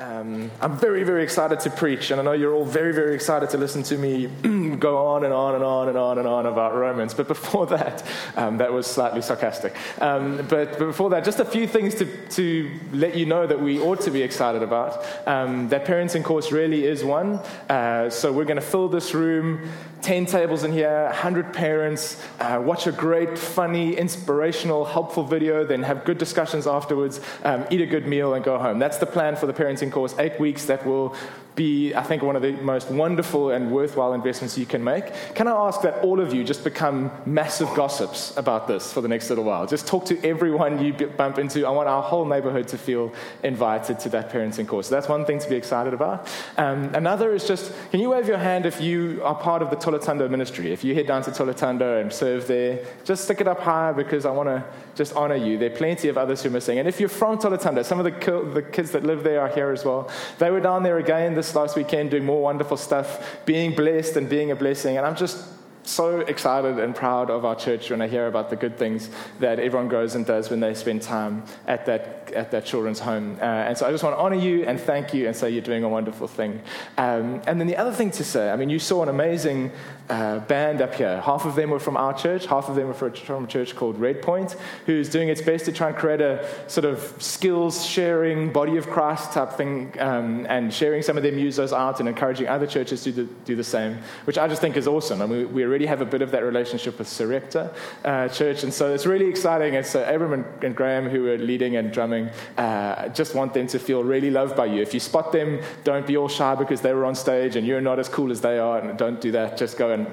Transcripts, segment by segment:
Um, I'm very, very excited to preach, and I know you're all very, very excited to listen to me go on and on and on and on and on about Romans. But before that, um, that was slightly sarcastic. Um, but, but, before that, just a few things to, to let you know that we ought to be excited about. Um, that parenting course really is one. Uh, so we're going to fill this room 10 tables in here, 100 parents, uh, watch a great, funny, inspirational, helpful video, then have good discussions afterwards, um, eat a good meal, and go home. That's the plan for the parenting course. Eight weeks that will be, I think, one of the most wonderful and worthwhile investments you can make. Can I ask that all of you just become massive gossips about this for the next little while? Just talk to everyone you bump into. I want our whole neighborhood to feel invited to that parenting course. So that's one thing to be excited about. Um, another is just, can you wave your hand if you are part of the Toletando ministry? If you head down to Toletando and serve there, just stick it up high because I want to just honor you. There are plenty of others who are missing. And if you're from Toletando, some of the, the kids that live there are here as well. They were down there again this last weekend doing more wonderful stuff, being blessed and being a blessing. And I'm just so excited and proud of our church when I hear about the good things that everyone goes and does when they spend time at that, at that children's home. Uh, and so I just want to honor you and thank you and say you're doing a wonderful thing. Um, and then the other thing to say, I mean, you saw an amazing uh, band up here. Half of them were from our church, half of them were from a church called Red Point, who's doing its best to try and create a sort of skills sharing, body of Christ type thing, um, and sharing some of their musos out and encouraging other churches to do, do the same, which I just think is awesome. I mean, we already have a bit of that relationship with Sarepta uh, Church, and so it's really exciting. And so Abram and, and Graham, who are leading and drumming, uh, just want them to feel really loved by you. If you spot them, don't be all shy because they were on stage and you're not as cool as they are, and don't do that. Just go and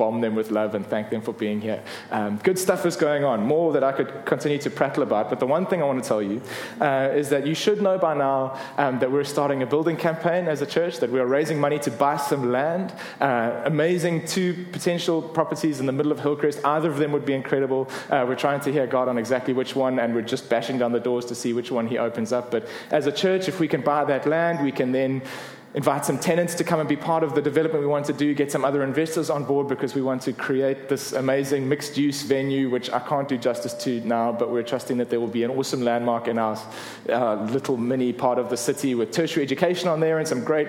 bomb them with love and thank them for being here. Um, good stuff is going on, more that I could continue to prattle about. But the one thing I want to tell you uh, is that you should know by now um, that we're starting a building campaign as a church, that we are raising money to buy some land. Uh, amazing two potential properties in the middle of Hillcrest. Either of them would be incredible. Uh, we're trying to hear God on exactly which one, and we're just bashing down the doors to see which one He opens up. But as a church, if we can buy that land, we can then invite some tenants to come and be part of the development we want to do, get some other investors on board because we want to create this amazing mixed use venue, which I can't do justice to now, but we're trusting that there will be an awesome landmark in our uh, little mini part of the city with tertiary education on there and some great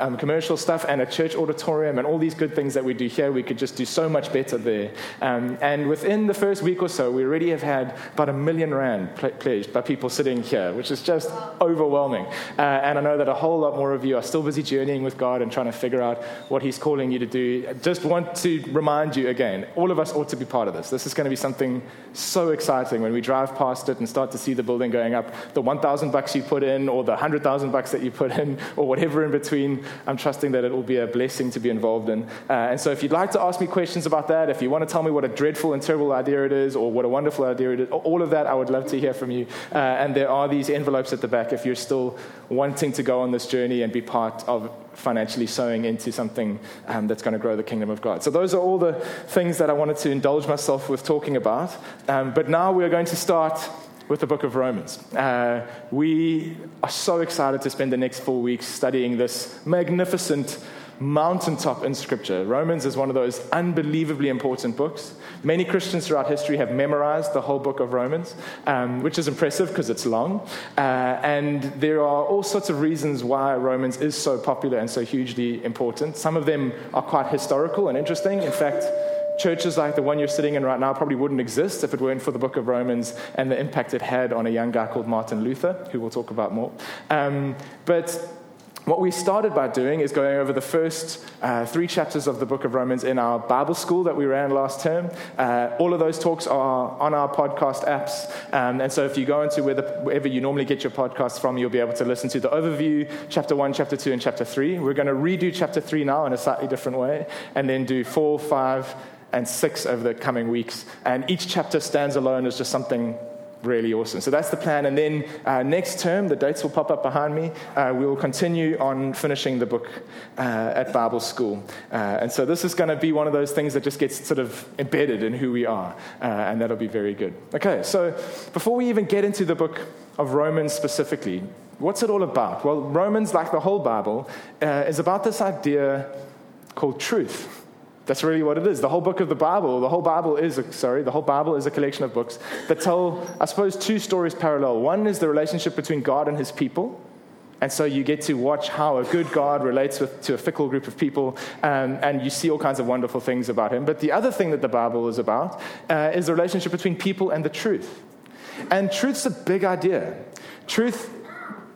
um, commercial stuff and a church auditorium and all these good things that we do here. We could just do so much better there. Um, and within the first week or so, we already have had about a million rand pledged by people sitting here, which is just overwhelming. Uh, and I know that a whole lot more of you are still busy journeying with God and trying to figure out what He's calling you to do, just want to remind you again all of us ought to be part of this. This is going to be something so exciting when we drive past it and start to see the building going up. The 1,000 bucks you put in, or the 100,000 bucks that you put in, or whatever in between, I'm trusting that it will be a blessing to be involved in. Uh, and so if you'd like to ask me questions about that, if you want to tell me what a dreadful and terrible idea it is, or what a wonderful idea it is, all of that, I would love to hear from you. Uh, and there are these envelopes at the back if you're still wanting to go on this journey and be part of financially sowing into something um, that's going to grow the kingdom of God. So, those are all the things that I wanted to indulge myself with talking about. Um, but now we're going to start with the book of Romans. Uh, we are so excited to spend the next four weeks studying this magnificent mountaintop in Scripture. Romans is one of those unbelievably important books. Many Christians throughout history have memorized the whole book of Romans, um, which is impressive because it's long. Uh, and there are all sorts of reasons why Romans is so popular and so hugely important. Some of them are quite historical and interesting. In fact, churches like the one you're sitting in right now probably wouldn't exist if it weren't for the book of Romans and the impact it had on a young guy called Martin Luther, who we'll talk about more. Um, but what we started by doing is going over the first uh, three chapters of the book of Romans in our Bible school that we ran last term. Uh, all of those talks are on our podcast apps. Um, and so if you go into wherever you normally get your podcasts from, you'll be able to listen to the overview, chapter one, chapter two, and chapter three. We're going to redo chapter three now in a slightly different way, and then do four, five, and six over the coming weeks. And each chapter stands alone as just something really awesome. So that's the plan. And then uh, next term, the dates will pop up behind me. Uh, we will continue on finishing the book uh, at Bible school. Uh, and so this is going to be one of those things that just gets sort of embedded in who we are. Uh, and that'll be very good. Okay, so before we even get into the book of Romans specifically, what's it all about? Well, Romans, like the whole Bible, uh, is about this idea called truth. That's really what it is. The whole book of the Bible, the whole Bible is, a, sorry, the whole Bible is a collection of books that tell, I suppose, two stories parallel. One is the relationship between God and his people, And so you get to watch how a good God relates with, to a fickle group of people, um, and you see all kinds of wonderful things about him. But the other thing that the Bible is about uh, is the relationship between people and the truth. And truth's a big idea. Truth,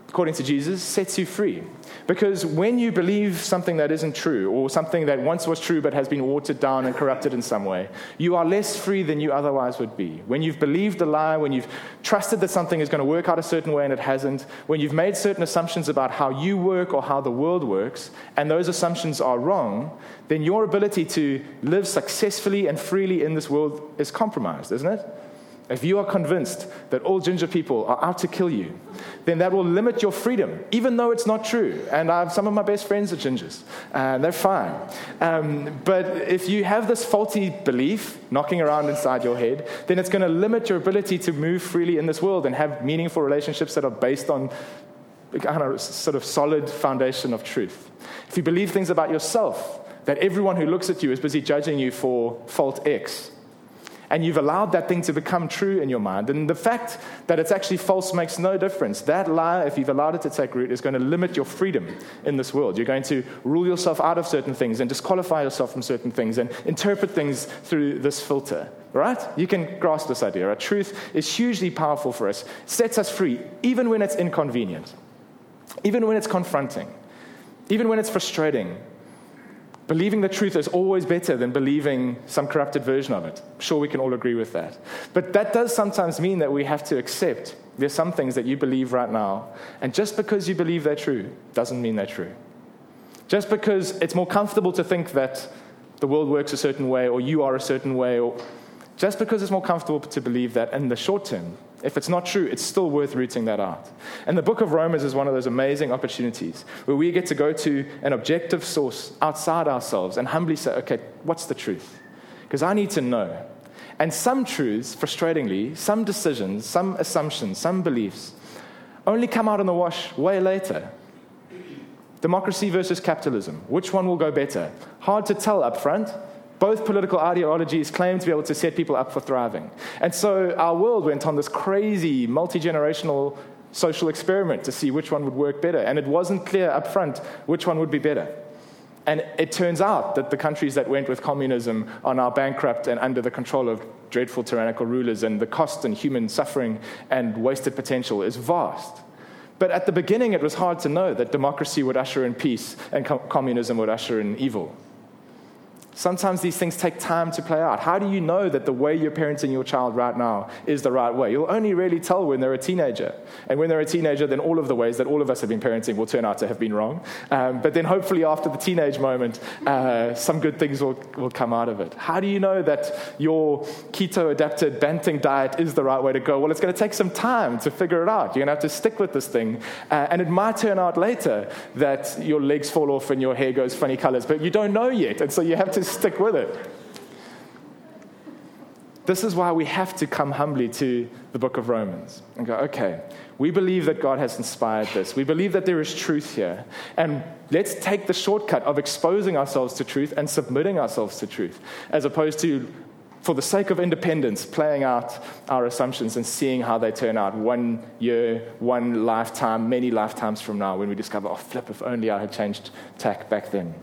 according to Jesus, sets you free. Because when you believe something that isn't true, or something that once was true but has been watered down and corrupted in some way, you are less free than you otherwise would be. When you've believed a lie, when you've trusted that something is going to work out a certain way and it hasn't, when you've made certain assumptions about how you work or how the world works, and those assumptions are wrong, then your ability to live successfully and freely in this world is compromised, isn't it? If you are convinced that all ginger people are out to kill you, then that will limit your freedom, even though it's not true. And I have some of my best friends are gingers, and they're fine. Um, but if you have this faulty belief knocking around inside your head, then it's going to limit your ability to move freely in this world and have meaningful relationships that are based on a sort of solid foundation of truth. If you believe things about yourself, that everyone who looks at you is busy judging you for fault X, and you've allowed that thing to become true in your mind. And the fact that it's actually false makes no difference. That lie, if you've allowed it to take root, is going to limit your freedom in this world. You're going to rule yourself out of certain things and disqualify yourself from certain things and interpret things through this filter. Right? You can grasp this idea. Our truth is hugely powerful for us, sets us free, even when it's inconvenient, even when it's confronting, even when it's frustrating, Believing the truth is always better than believing some corrupted version of it. I'm sure we can all agree with that. But that does sometimes mean that we have to accept there's some things that you believe right now, and just because you believe they're true doesn't mean they're true. Just because it's more comfortable to think that the world works a certain way or you are a certain way, or just because it's more comfortable to believe that in the short term if it's not true, it's still worth rooting that out. And the book of Romans is one of those amazing opportunities where we get to go to an objective source outside ourselves and humbly say, okay, what's the truth? Because I need to know. And some truths, frustratingly, some decisions, some assumptions, some beliefs only come out in the wash way later. Democracy versus capitalism. Which one will go better? Hard to tell up front. Both political ideologies claim to be able to set people up for thriving. And so our world went on this crazy, multi generational social experiment to see which one would work better. And it wasn't clear up front which one would be better. And it turns out that the countries that went with communism are now bankrupt and under the control of dreadful tyrannical rulers, and the cost and human suffering and wasted potential is vast. But at the beginning, it was hard to know that democracy would usher in peace and com- communism would usher in evil. Sometimes these things take time to play out. How do you know that the way you're parenting your child right now is the right way? You'll only really tell when they're a teenager. And when they're a teenager, then all of the ways that all of us have been parenting will turn out to have been wrong. Um, but then hopefully, after the teenage moment, uh, some good things will, will come out of it. How do you know that your keto adapted Banting diet is the right way to go? Well, it's going to take some time to figure it out. You're going to have to stick with this thing. Uh, and it might turn out later that your legs fall off and your hair goes funny colors, but you don't know yet. And so you have to stick with it. This is why we have to come humbly to the book of Romans and go, okay, we believe that God has inspired this. We believe that there is truth here. And let's take the shortcut of exposing ourselves to truth and submitting ourselves to truth, as opposed to, for the sake of independence, playing out our assumptions and seeing how they turn out one year, one lifetime, many lifetimes from now when we discover, oh, flip, if only I had changed tack back then.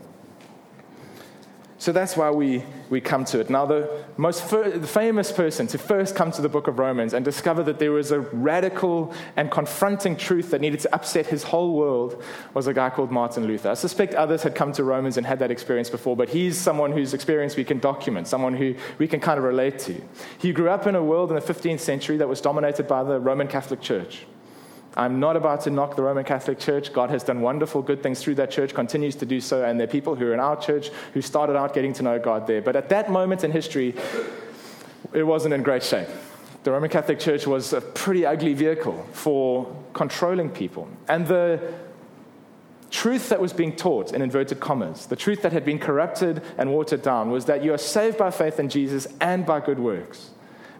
So that's why we, we come to it. Now, the most fir- the famous person to first come to the book of Romans and discover that there was a radical and confronting truth that needed to upset his whole world was a guy called Martin Luther. I suspect others had come to Romans and had that experience before, but he's someone whose experience we can document, someone who we can kind of relate to. He grew up in a world in the 15th century that was dominated by the Roman Catholic Church. I'm not about to knock the Roman Catholic Church. God has done wonderful, good things through that church, continues to do so, and there are people who are in our church who started out getting to know God there. But at that moment in history, it wasn't in great shape. The Roman Catholic Church was a pretty ugly vehicle for controlling people. And the truth that was being taught, in inverted commas, the truth that had been corrupted and watered down, was that you are saved by faith in Jesus and by good works.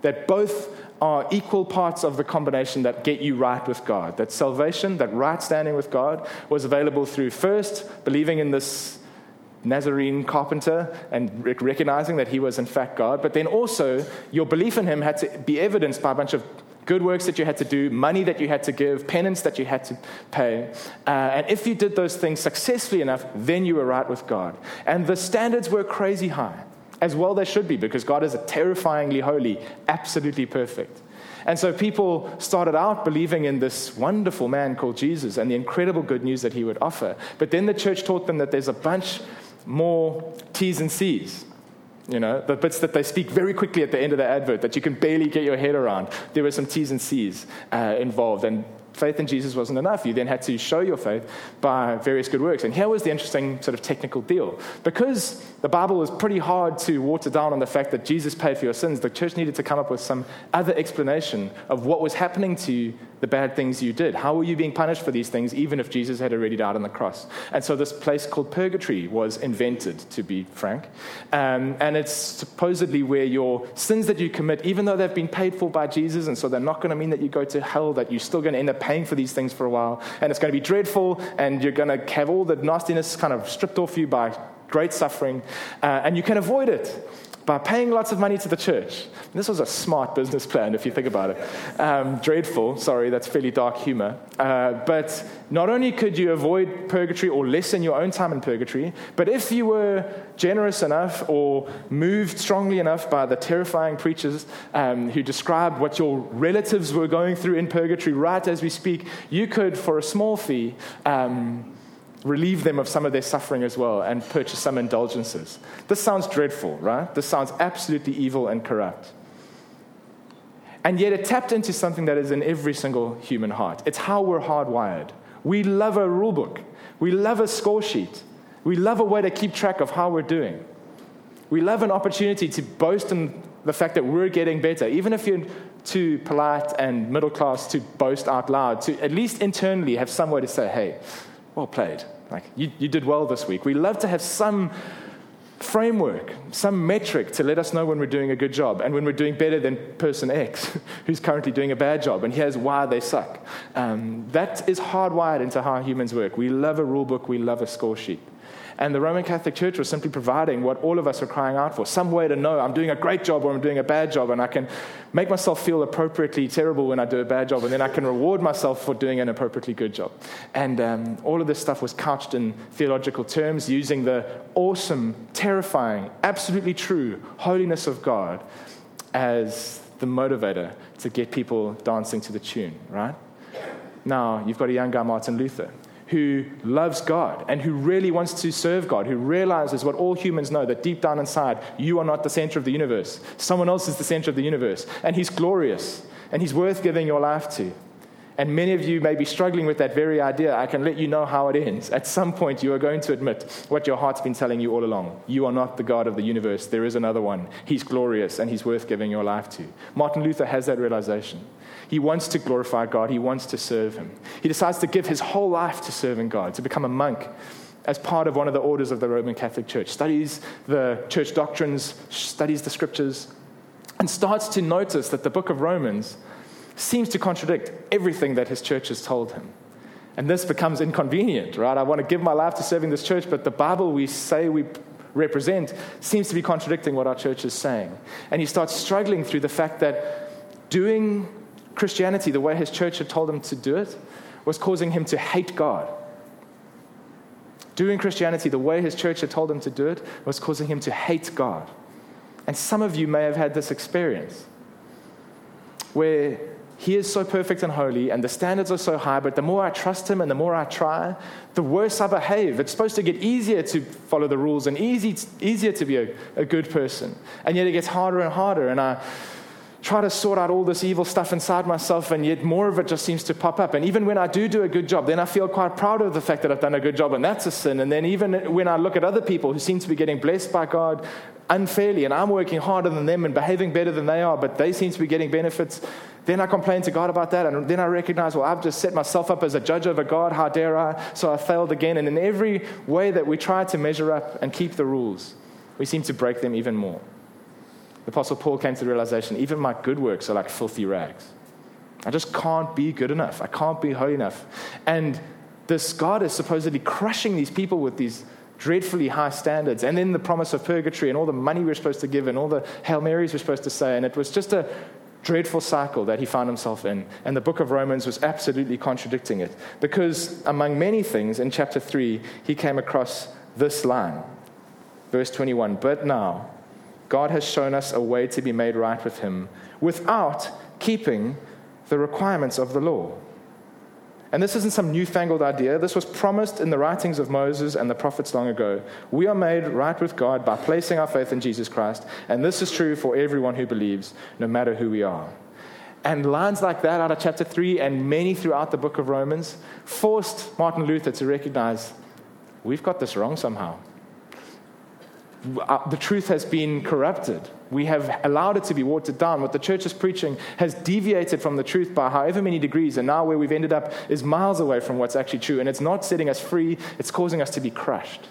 That both are equal parts of the combination that get you right with God. That salvation, that right standing with God, was available through first believing in this Nazarene carpenter and recognizing that he was in fact God, but then also your belief in him had to be evidenced by a bunch of good works that you had to do, money that you had to give, penance that you had to pay. Uh, and if you did those things successfully enough, then you were right with God. And the standards were crazy high, as well they should be, because God is a terrifyingly holy, absolutely perfect. And so people started out believing in this wonderful man called Jesus and the incredible good news that he would offer. But then the church taught them that there's a bunch more T's and C's. You know, the bits that they speak very quickly at the end of the advert that you can barely get your head around. There were some T's and C's uh, involved. And faith in Jesus wasn't enough. You then had to show your faith by various good works. And here was the interesting sort of technical deal. Because the Bible was pretty hard to water down on the fact that Jesus paid for your sins, the church needed to come up with some other explanation of what was happening to you, the bad things you did. How were you being punished for these things, even if Jesus had already died on the cross? And so this place called purgatory was invented, to be frank. Um, and it's supposedly where your sins that you commit, even though they've been paid for by Jesus, and so they're not going to mean that you go to hell, that you're still going to end up paying for these things for a while, and it's going to be dreadful, and you're going to have all the nastiness kind of stripped off you by great suffering, uh, and you can avoid it by paying lots of money to the church. This was a smart business plan, if you think about it. Um, dreadful, sorry, that's fairly dark humor. Uh, but not only could you avoid purgatory or lessen your own time in purgatory, but if you were generous enough or moved strongly enough by the terrifying preachers um, who described what your relatives were going through in purgatory right as we speak, you could, for a small fee, um, relieve them of some of their suffering as well and purchase some indulgences. This sounds dreadful, right? This sounds absolutely evil and corrupt. And yet it tapped into something that is in every single human heart. It's how we're hardwired. We love a rule book, we love a score sheet, we love a way to keep track of how we're doing. We love an opportunity to boast in the fact that we're getting better, even if you're too polite and middle class to boast out loud, to at least internally have some way to say, hey, well played. Like, you, you did well this week. We love to have some framework, some metric to let us know when we're doing a good job and when we're doing better than person X, who's currently doing a bad job, and here's why they suck. Um, that is hardwired into how humans work. We love a rule book, we love a score sheet. And the Roman Catholic Church was simply providing what all of us are crying out for some way to know I'm doing a great job or I'm doing a bad job, and I can make myself feel appropriately terrible when I do a bad job, and then I can reward myself for doing an appropriately good job. And um, all of this stuff was couched in theological terms using the awesome, terrifying, absolutely true holiness of God as the motivator to get people dancing to the tune, right? Now, you've got a young guy, Martin Luther, who loves God and who really wants to serve God, who realizes what all humans know that deep down inside, you are not the center of the universe. Someone else is the center of the universe. And he's glorious and he's worth giving your life to. And many of you may be struggling with that very idea. I can let you know how it ends. At some point, you are going to admit what your heart's been telling you all along. You are not the God of the universe. There is another one. He's glorious and he's worth giving your life to. Martin Luther has that realization. He wants to glorify God, he wants to serve him. He decides to give his whole life to serving God, to become a monk as part of one of the orders of the Roman Catholic Church, studies the church doctrines, studies the scriptures, and starts to notice that the book of Romans seems to contradict everything that his church has told him. And this becomes inconvenient, right? I want to give my life to serving this church, but the Bible we say we represent seems to be contradicting what our church is saying. And he starts struggling through the fact that doing Christianity, the way his church had told him to do it, was causing him to hate God. Doing Christianity the way his church had told him to do it was causing him to hate God. And some of you may have had this experience where he is so perfect and holy, and the standards are so high, but the more I trust him and the more I try, the worse I behave. It's supposed to get easier to follow the rules and easy, easier to be a, a good person. And yet it gets harder and harder, and I try to sort out all this evil stuff inside myself, and yet more of it just seems to pop up. And even when I do do a good job, then I feel quite proud of the fact that I've done a good job, and that's a sin. And then even when I look at other people who seem to be getting blessed by God unfairly, and I'm working harder than them and behaving better than they are, but they seem to be getting benefits, then I complain to God about that. And then I recognize, well, I've just set myself up as a judge over God. How dare I? So I failed again. And in every way that we try to measure up and keep the rules, we seem to break them even more. The Apostle Paul came to the realization even my good works are like filthy rags. I just can't be good enough. I can't be holy enough. And this God is supposedly crushing these people with these dreadfully high standards. And then the promise of purgatory and all the money we're supposed to give and all the Hail Marys we're supposed to say. And it was just a dreadful cycle that he found himself in. And the book of Romans was absolutely contradicting it. Because, among many things, in chapter 3, he came across this line. Verse 21 But now, God has shown us a way to be made right with him without keeping the requirements of the law. And this isn't some newfangled idea. This was promised in the writings of Moses and the prophets long ago. We are made right with God by placing our faith in Jesus Christ. And this is true for everyone who believes, no matter who we are. And lines like that out of chapter 3 and many throughout the book of Romans forced Martin Luther to recognize we've got this wrong somehow. Uh, the truth has been corrupted. We have allowed it to be watered down. What the church is preaching has deviated from the truth by however many degrees, and now where we've ended up is miles away from what's actually true. And it's not setting us free, it's causing us to be crushed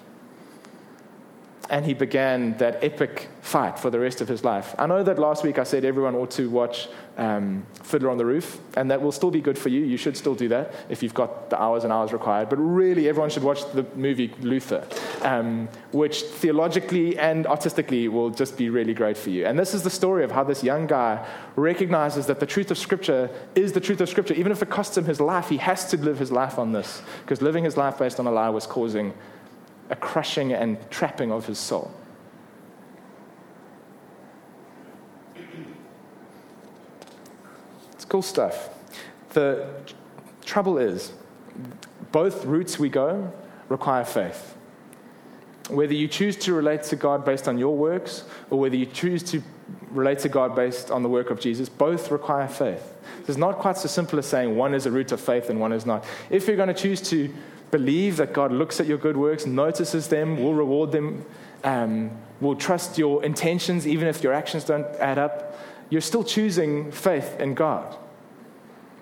and he began that epic fight for the rest of his life. I know that last week I said everyone ought to watch um, Fiddler on the Roof, and that will still be good for you. You should still do that if you've got the hours and hours required. But really, everyone should watch the movie Luther, um, which theologically and artistically will just be really great for you. And this is the story of how this young guy recognizes that the truth of Scripture is the truth of Scripture. Even if it costs him his life, he has to live his life on this, because living his life based on a lie was causing a crushing and trapping of his soul. It's cool stuff. The trouble is, both routes we go require faith. Whether you choose to relate to God based on your works or whether you choose to relate to God based on the work of Jesus, both require faith. It's not quite so simple as saying one is a route of faith and one is not. If you're going to choose to believe that God looks at your good works, notices them, will reward them, um, will trust your intentions even if your actions don't add up, you're still choosing faith in God.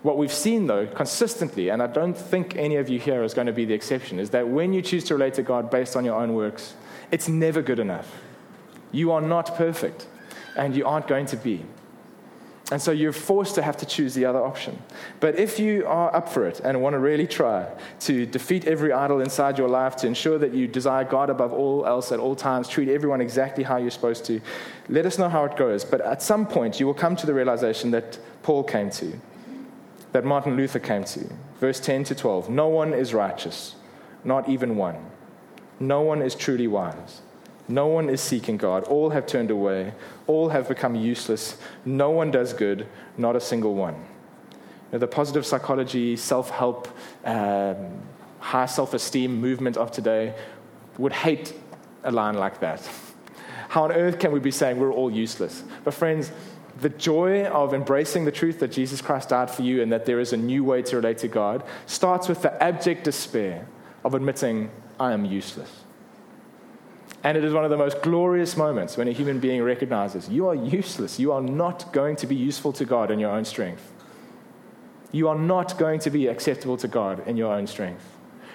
What we've seen, though, consistently, and I don't think any of you here is going to be the exception, is that when you choose to relate to God based on your own works, it's never good enough. You are not perfect, and you aren't going to be. And so you're forced to have to choose the other option. But if you are up for it and want to really try to defeat every idol inside your life, to ensure that you desire God above all else at all times, treat everyone exactly how you're supposed to, let us know how it goes. But at some point, you will come to the realization that Paul came to, that Martin Luther came to. Verse 10 to 12 No one is righteous, not even one. No one is truly wise. No one is seeking God. All have turned away. All have become useless. No one does good, not a single one. You know, the positive psychology, self help, um, high self esteem movement of today would hate a line like that. How on earth can we be saying we're all useless? But, friends, the joy of embracing the truth that Jesus Christ died for you and that there is a new way to relate to God starts with the abject despair of admitting, I am useless. And it is one of the most glorious moments when a human being recognizes you are useless. You are not going to be useful to God in your own strength. You are not going to be acceptable to God in your own strength.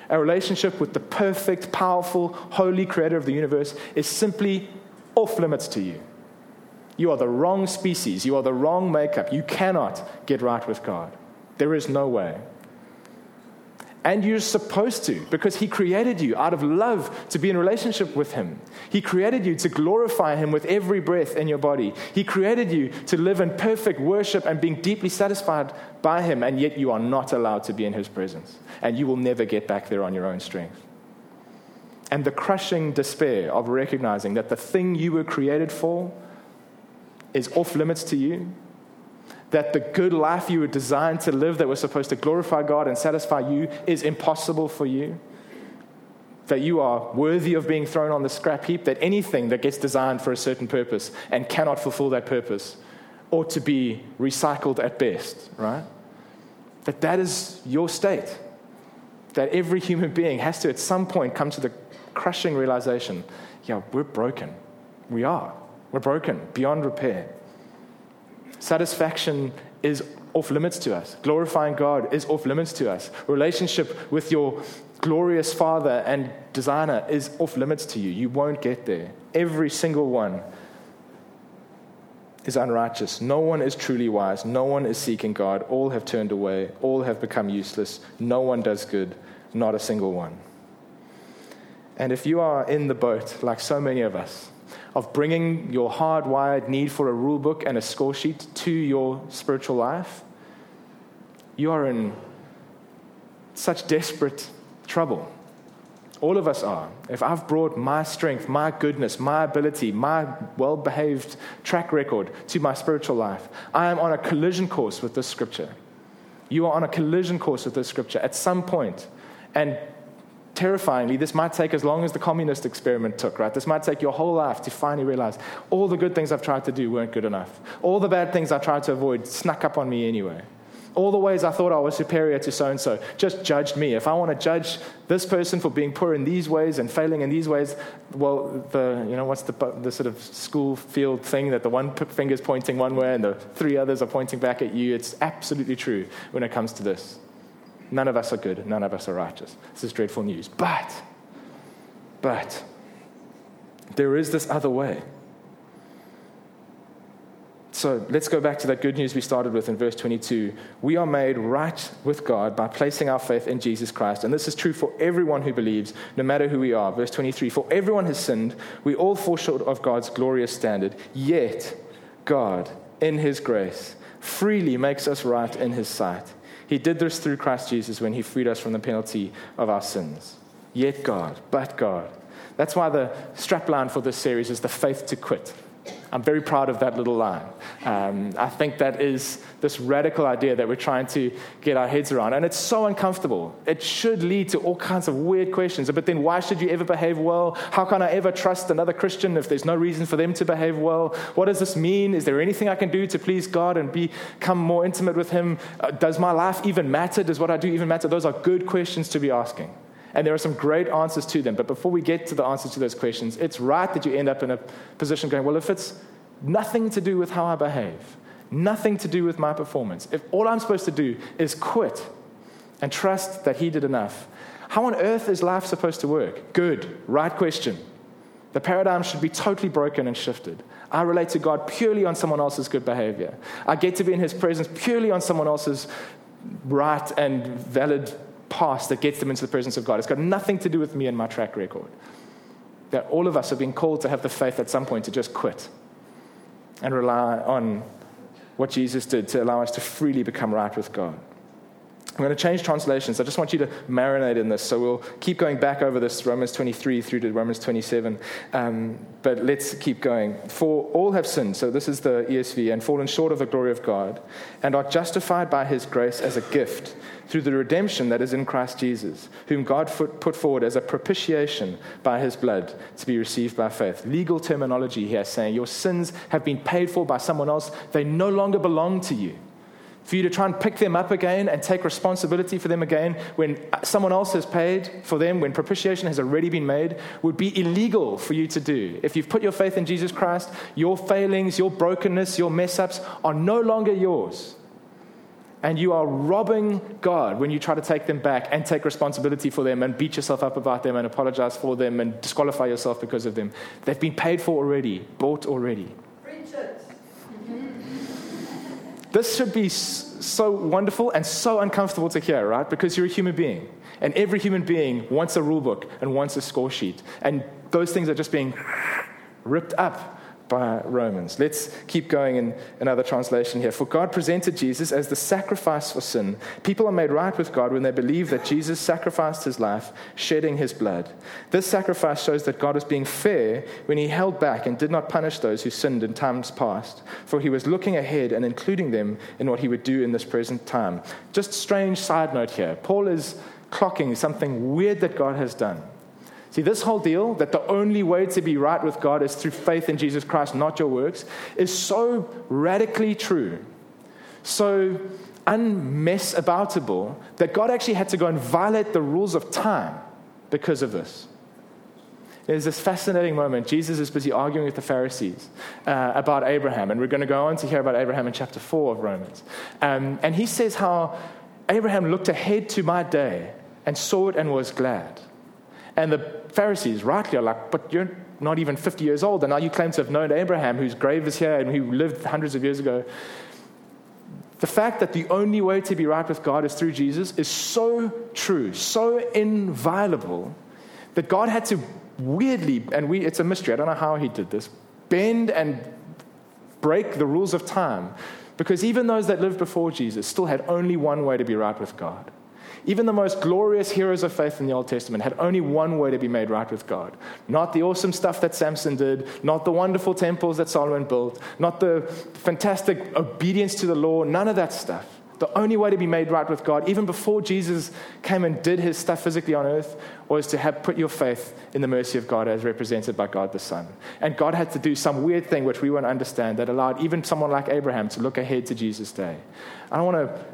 A relationship with the perfect, powerful, holy creator of the universe is simply off limits to you. You are the wrong species. You are the wrong makeup. You cannot get right with God. There is no way. And you're supposed to, because He created you out of love to be in relationship with Him. He created you to glorify Him with every breath in your body. He created you to live in perfect worship and being deeply satisfied by Him, and yet you are not allowed to be in His presence. And you will never get back there on your own strength. And the crushing despair of recognizing that the thing you were created for is off limits to you that the good life you were designed to live, that was supposed to glorify God and satisfy you, is impossible for you. That you are worthy of being thrown on the scrap heap, that anything that gets designed for a certain purpose and cannot fulfill that purpose ought to be recycled at best, right? That that is your state. That every human being has to at some point come to the crushing realization yeah, we're broken. We are. We're broken beyond repair. Satisfaction is off limits to us. Glorifying God is off limits to us. Relationship with your glorious Father and designer is off limits to you. You won't get there. Every single one is unrighteous. No one is truly wise. No one is seeking God. All have turned away. All have become useless. No one does good, not a single one. And if you are in the boat, like so many of us, of bringing your hardwired need for a rule book and a score sheet to your spiritual life, you are in such desperate trouble. All of us are. If I've brought my strength, my goodness, my ability, my well behaved track record to my spiritual life, I am on a collision course with this scripture. You are on a collision course with this scripture at some point. And terrifyingly, this might take as long as the communist experiment took, right? This might take your whole life to finally realize all the good things I've tried to do weren't good enough. All the bad things I tried to avoid snuck up on me anyway. All the ways I thought I was superior to so and so just judged me. If I want to judge this person for being poor in these ways and failing in these ways, well, the, you know, what's the, the sort of school field thing that the one finger's pointing one way and the three others are pointing back at you? It's absolutely true when it comes to this. None of us are good, none of us are righteous. This is dreadful news. But, but, there is this other way. So let's go back to that good news we started with in verse 22. We are made right with God by placing our faith in Jesus Christ. And this is true for everyone who believes, no matter who we are. Verse 23 For everyone has sinned. We all fall short of God's glorious standard. Yet, God, in his grace, freely makes us right in his sight. He did this through Christ Jesus when he freed us from the penalty of our sins. Yet, God, but God. That's why the strapline for this series is the faith to quit. I'm very proud of that little line. Um, I think that is this radical idea that we're trying to get our heads around. And it's so uncomfortable. It should lead to all kinds of weird questions. But then, why should you ever behave well? How can I ever trust another Christian if there's no reason for them to behave well? What does this mean? Is there anything I can do to please God and become more intimate with Him? Uh, does my life even matter? Does what I do even matter? Those are good questions to be asking. And there are some great answers to them. But before we get to the answers to those questions, it's right that you end up in a position going, well, if it's nothing to do with how I behave, nothing to do with my performance, if all I'm supposed to do is quit and trust that He did enough, how on earth is life supposed to work? Good, right question. The paradigm should be totally broken and shifted. I relate to God purely on someone else's good behavior. I get to be in His presence purely on someone else's right and valid past that gets them into the presence of God. It's got nothing to do with me and my track record. That all of us have been called to have the faith at some point to just quit and rely on what Jesus did to allow us to freely become right with God. I'm going to change translations. I just want you to marinate in this. So we'll keep going back over this Romans 23 through to Romans 27. Um, but let's keep going. For all have sinned, so this is the ESV, and fallen short of the glory of God, and are justified by his grace as a gift through the redemption that is in Christ Jesus, whom God put forward as a propitiation by his blood to be received by faith. Legal terminology here saying your sins have been paid for by someone else, they no longer belong to you for you to try and pick them up again and take responsibility for them again when someone else has paid for them, when propitiation has already been made, would be illegal for you to do. If you've put your faith in Jesus Christ, your failings, your brokenness, your mess ups are no longer yours. And you are robbing God when you try to take them back and take responsibility for them and beat yourself up about them and apologize for them and disqualify yourself because of them. They've been paid for already, bought already. This should be so wonderful and so uncomfortable to hear, right? Because you're a human being. And every human being wants a rule book and wants a score sheet. And those things are just being ripped up by Romans. Let's keep going in another translation here. For God presented Jesus as the sacrifice for sin. People are made right with God when they believe that Jesus sacrificed his life, shedding his blood. This sacrifice shows that God was being fair when he held back and did not punish those who sinned in times past, for he was looking ahead and including them in what he would do in this present time. Just strange side note here. Paul is clocking something weird that God has done. See, this whole deal that the only way to be right with God is through faith in Jesus Christ, not your works, is so radically true, so unmess aboutable, that God actually had to go and violate the rules of time because of this. There's this fascinating moment. Jesus is busy arguing with the Pharisees uh, about Abraham, and we're going to go on to hear about Abraham in chapter 4 of Romans. Um, and he says how Abraham looked ahead to my day and saw it and was glad. And the Pharisees rightly are like, but you're not even 50 years old, and now you claim to have known Abraham, whose grave is here and who lived hundreds of years ago. The fact that the only way to be right with God is through Jesus is so true, so inviolable, that God had to weirdly, and we, it's a mystery, I don't know how he did this, bend and break the rules of time. Because even those that lived before Jesus still had only one way to be right with God. Even the most glorious heroes of faith in the Old Testament had only one way to be made right with God. Not the awesome stuff that Samson did, not the wonderful temples that Solomon built, not the fantastic obedience to the law, none of that stuff. The only way to be made right with God, even before Jesus came and did his stuff physically on earth, was to have put your faith in the mercy of God as represented by God the Son. And God had to do some weird thing which we won't understand that allowed even someone like Abraham to look ahead to Jesus' day. I don't want to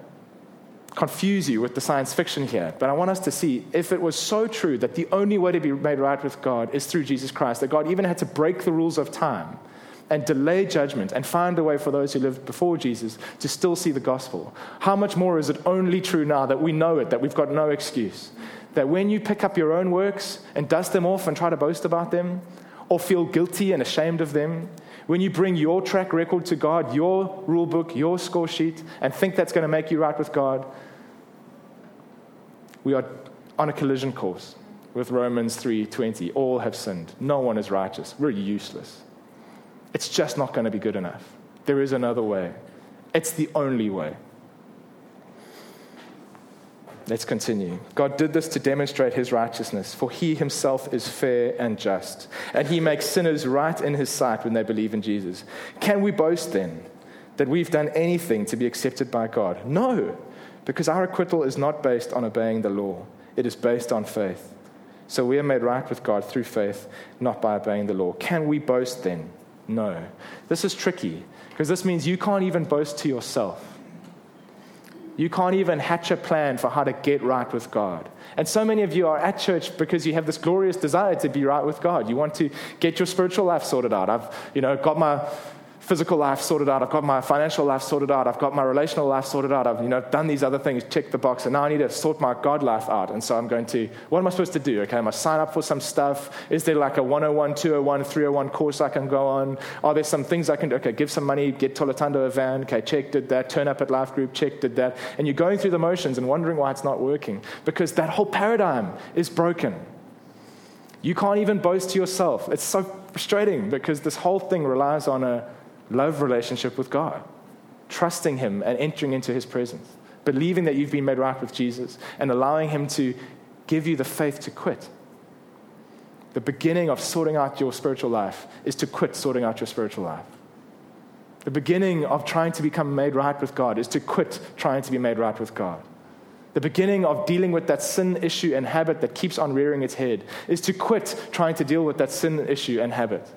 confuse you with the science fiction here, but I want us to see if it was so true that the only way to be made right with God is through Jesus Christ, that God even had to break the rules of time and delay judgment and find a way for those who lived before Jesus to still see the gospel. How much more is it only true now that we know it, that we've got no excuse? That when you pick up your own works and dust them off and try to boast about them, or feel guilty and ashamed of them, when you bring your track record to God, your rule book, your score sheet, and think that's going to make you right with God, we are on a collision course with Romans 3:20. All have sinned. No one is righteous. We're useless. It's just not going to be good enough. There is another way. It's the only way. Let's continue. God did this to demonstrate his righteousness, for he himself is fair and just, and he makes sinners right in his sight when they believe in Jesus. Can we boast then that we've done anything to be accepted by God? No. Because our acquittal is not based on obeying the law, it is based on faith. So we are made right with God through faith, not by obeying the law. Can we boast then? No. This is tricky because this means you can't even boast to yourself. You can't even hatch a plan for how to get right with God. And so many of you are at church because you have this glorious desire to be right with God. You want to get your spiritual life sorted out. I've, you know, got my physical life sorted out. I've got my financial life sorted out. I've got my relational life sorted out. I've you know, done these other things, checked the box, and now I need to sort my God life out. And so I'm going to, what am I supposed to do? Okay, am I sign up for some stuff? Is there like a 101, 201, 301 course I can go on? Are there some things I can do? Okay, give some money, get Tolatando a van. Okay, check, did that. Turn up at Life Group, check, did that. And you're going through the motions and wondering why it's not working because that whole paradigm is broken. You can't even boast to yourself. It's so frustrating because this whole thing relies on a love relationship with God, trusting Him and entering into His presence, believing that you've been made right with Jesus, and allowing Him to give you the faith to quit. The beginning of sorting out your spiritual life is to quit sorting out your spiritual life. The beginning of trying to become made right with God is to quit trying to be made right with God. The beginning of dealing with that sin issue and habit that keeps on rearing its head is to quit trying to deal with that sin issue and habit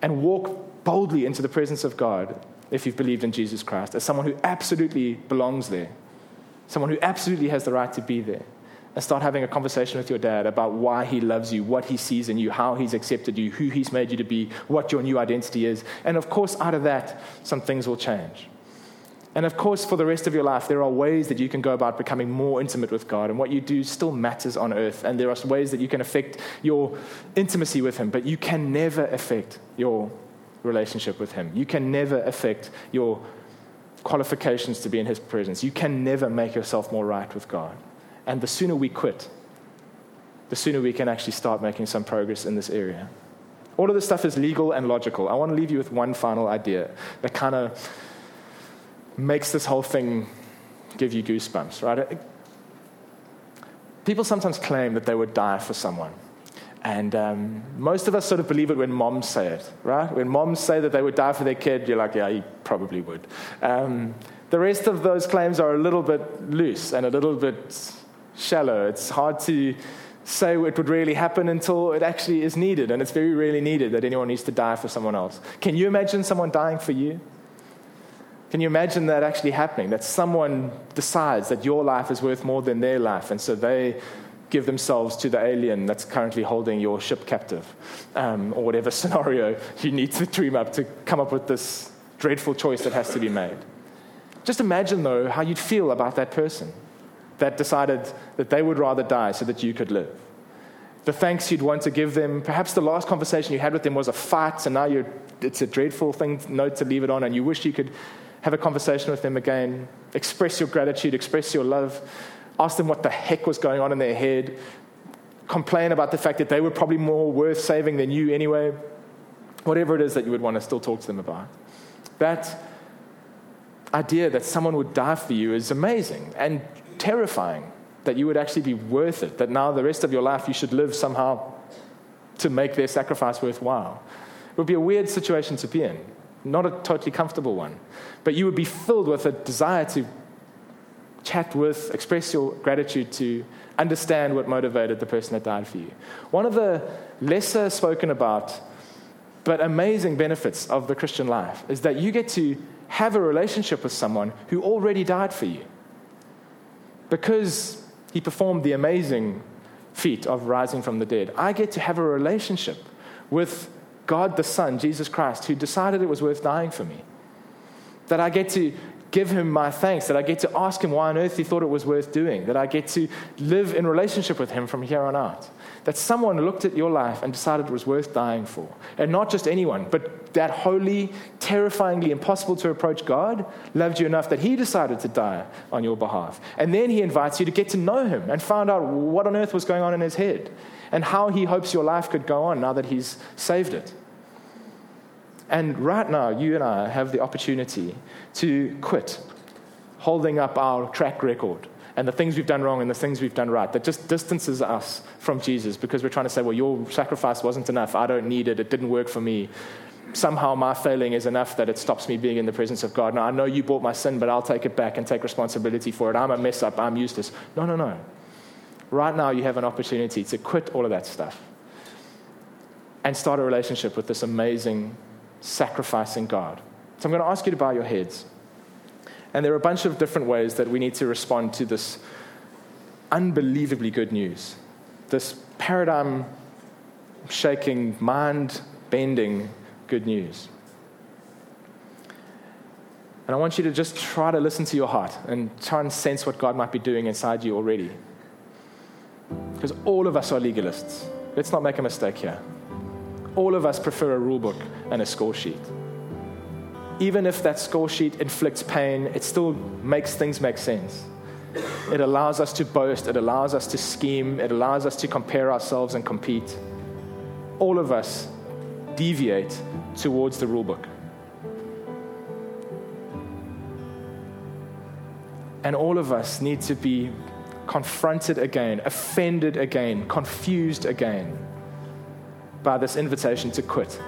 and walk boldly into the presence of God if you've believed in Jesus Christ as someone who absolutely belongs there, someone who absolutely has the right to be there. And start having a conversation with your dad about why he loves you, what he sees in you, how he's accepted you, who he's made you to be, what your new identity is. And of course, out of that, some things will change. And of course, for the rest of your life, there are ways that you can go about becoming more intimate with God, and what you do still matters on earth. And there are ways that you can affect your intimacy with Him, but you can never affect your relationship with Him. You can never affect your qualifications to be in His presence. You can never make yourself more right with God. And the sooner we quit, the sooner we can actually start making some progress in this area. All of this stuff is legal and logical. I want to leave you with one final idea that kind of makes this whole thing give you goosebumps, right? People sometimes claim that they would die for someone. And um, most of us sort of believe it when moms say it, right? When moms say that they would die for their kid, you're like, yeah, he probably would. Um, the rest of those claims are a little bit loose and a little bit shallow. It's hard to say it would really happen until it actually is needed, and it's very rarely needed that anyone needs to die for someone else. Can you imagine someone dying for you? Can you imagine that actually happening? That someone decides that your life is worth more than their life, and so they give themselves to the alien that's currently holding your ship captive, um, or whatever scenario you need to dream up to come up with this dreadful choice that has to be made. Just imagine, though, how you'd feel about that person that decided that they would rather die so that you could live. The thanks you'd want to give them. Perhaps the last conversation you had with them was a fight, and now it's a dreadful thing, note to leave it on, and you wish you could have a conversation with them again. Express your gratitude, express your love ask them what the heck was going on in their head, complain about the fact that they were probably more worth saving than you anyway. Whatever it is that you would want to still talk to them about. That idea that someone would die for you is amazing and terrifying. That you would actually be worth it. That now the rest of your life you should live somehow to make their sacrifice worthwhile. It would be a weird situation to be in, not a totally comfortable one. But you would be filled with a desire to chat with, express your gratitude to, understand what motivated the person that died for you. One of the lesser spoken about but amazing benefits of the Christian life is that you get to have a relationship with someone who already died for you. Because he performed the amazing feat of rising from the dead, I get to have a relationship with God the Son, Jesus Christ, who decided it was worth dying for me. That I get to give him my thanks, that I get to ask him why on earth he thought it was worth doing, that I get to live in relationship with him from here on out. That someone looked at your life and decided it was worth dying for. And not just anyone, but that holy, terrifyingly impossible to approach God loved you enough that he decided to die on your behalf. And then he invites you to get to know him and find out what on earth was going on in his head and how he hopes your life could go on now that he's saved it. And right now, you and I have the opportunity to quit holding up our track record and the things we've done wrong and the things we've done right that just distances us from Jesus because we're trying to say, well, your sacrifice wasn't enough. I don't need it. It didn't work for me. Somehow my failing is enough that it stops me being in the presence of God. Now, I know you bought my sin, but I'll take it back and take responsibility for it. I'm a mess up. I'm useless. No, no, no. Right now, you have an opportunity to quit all of that stuff and start a relationship with this amazing sacrificing God. So I'm going to ask you to bow your heads. And there are a bunch of different ways that we need to respond to this unbelievably good news, this paradigm shaking, mind bending good news. And I want you to just try to listen to your heart and try and sense what God might be doing inside you already. Because all of us are legalists. Let's not make a mistake here all of us prefer a rule book and a score sheet. Even if that score sheet inflicts pain, it still makes things make sense. It allows us to boast, it allows us to scheme, it allows us to compare ourselves and compete. All of us deviate towards the rule book. And all of us need to be confronted again, offended again, confused again by this invitation to quit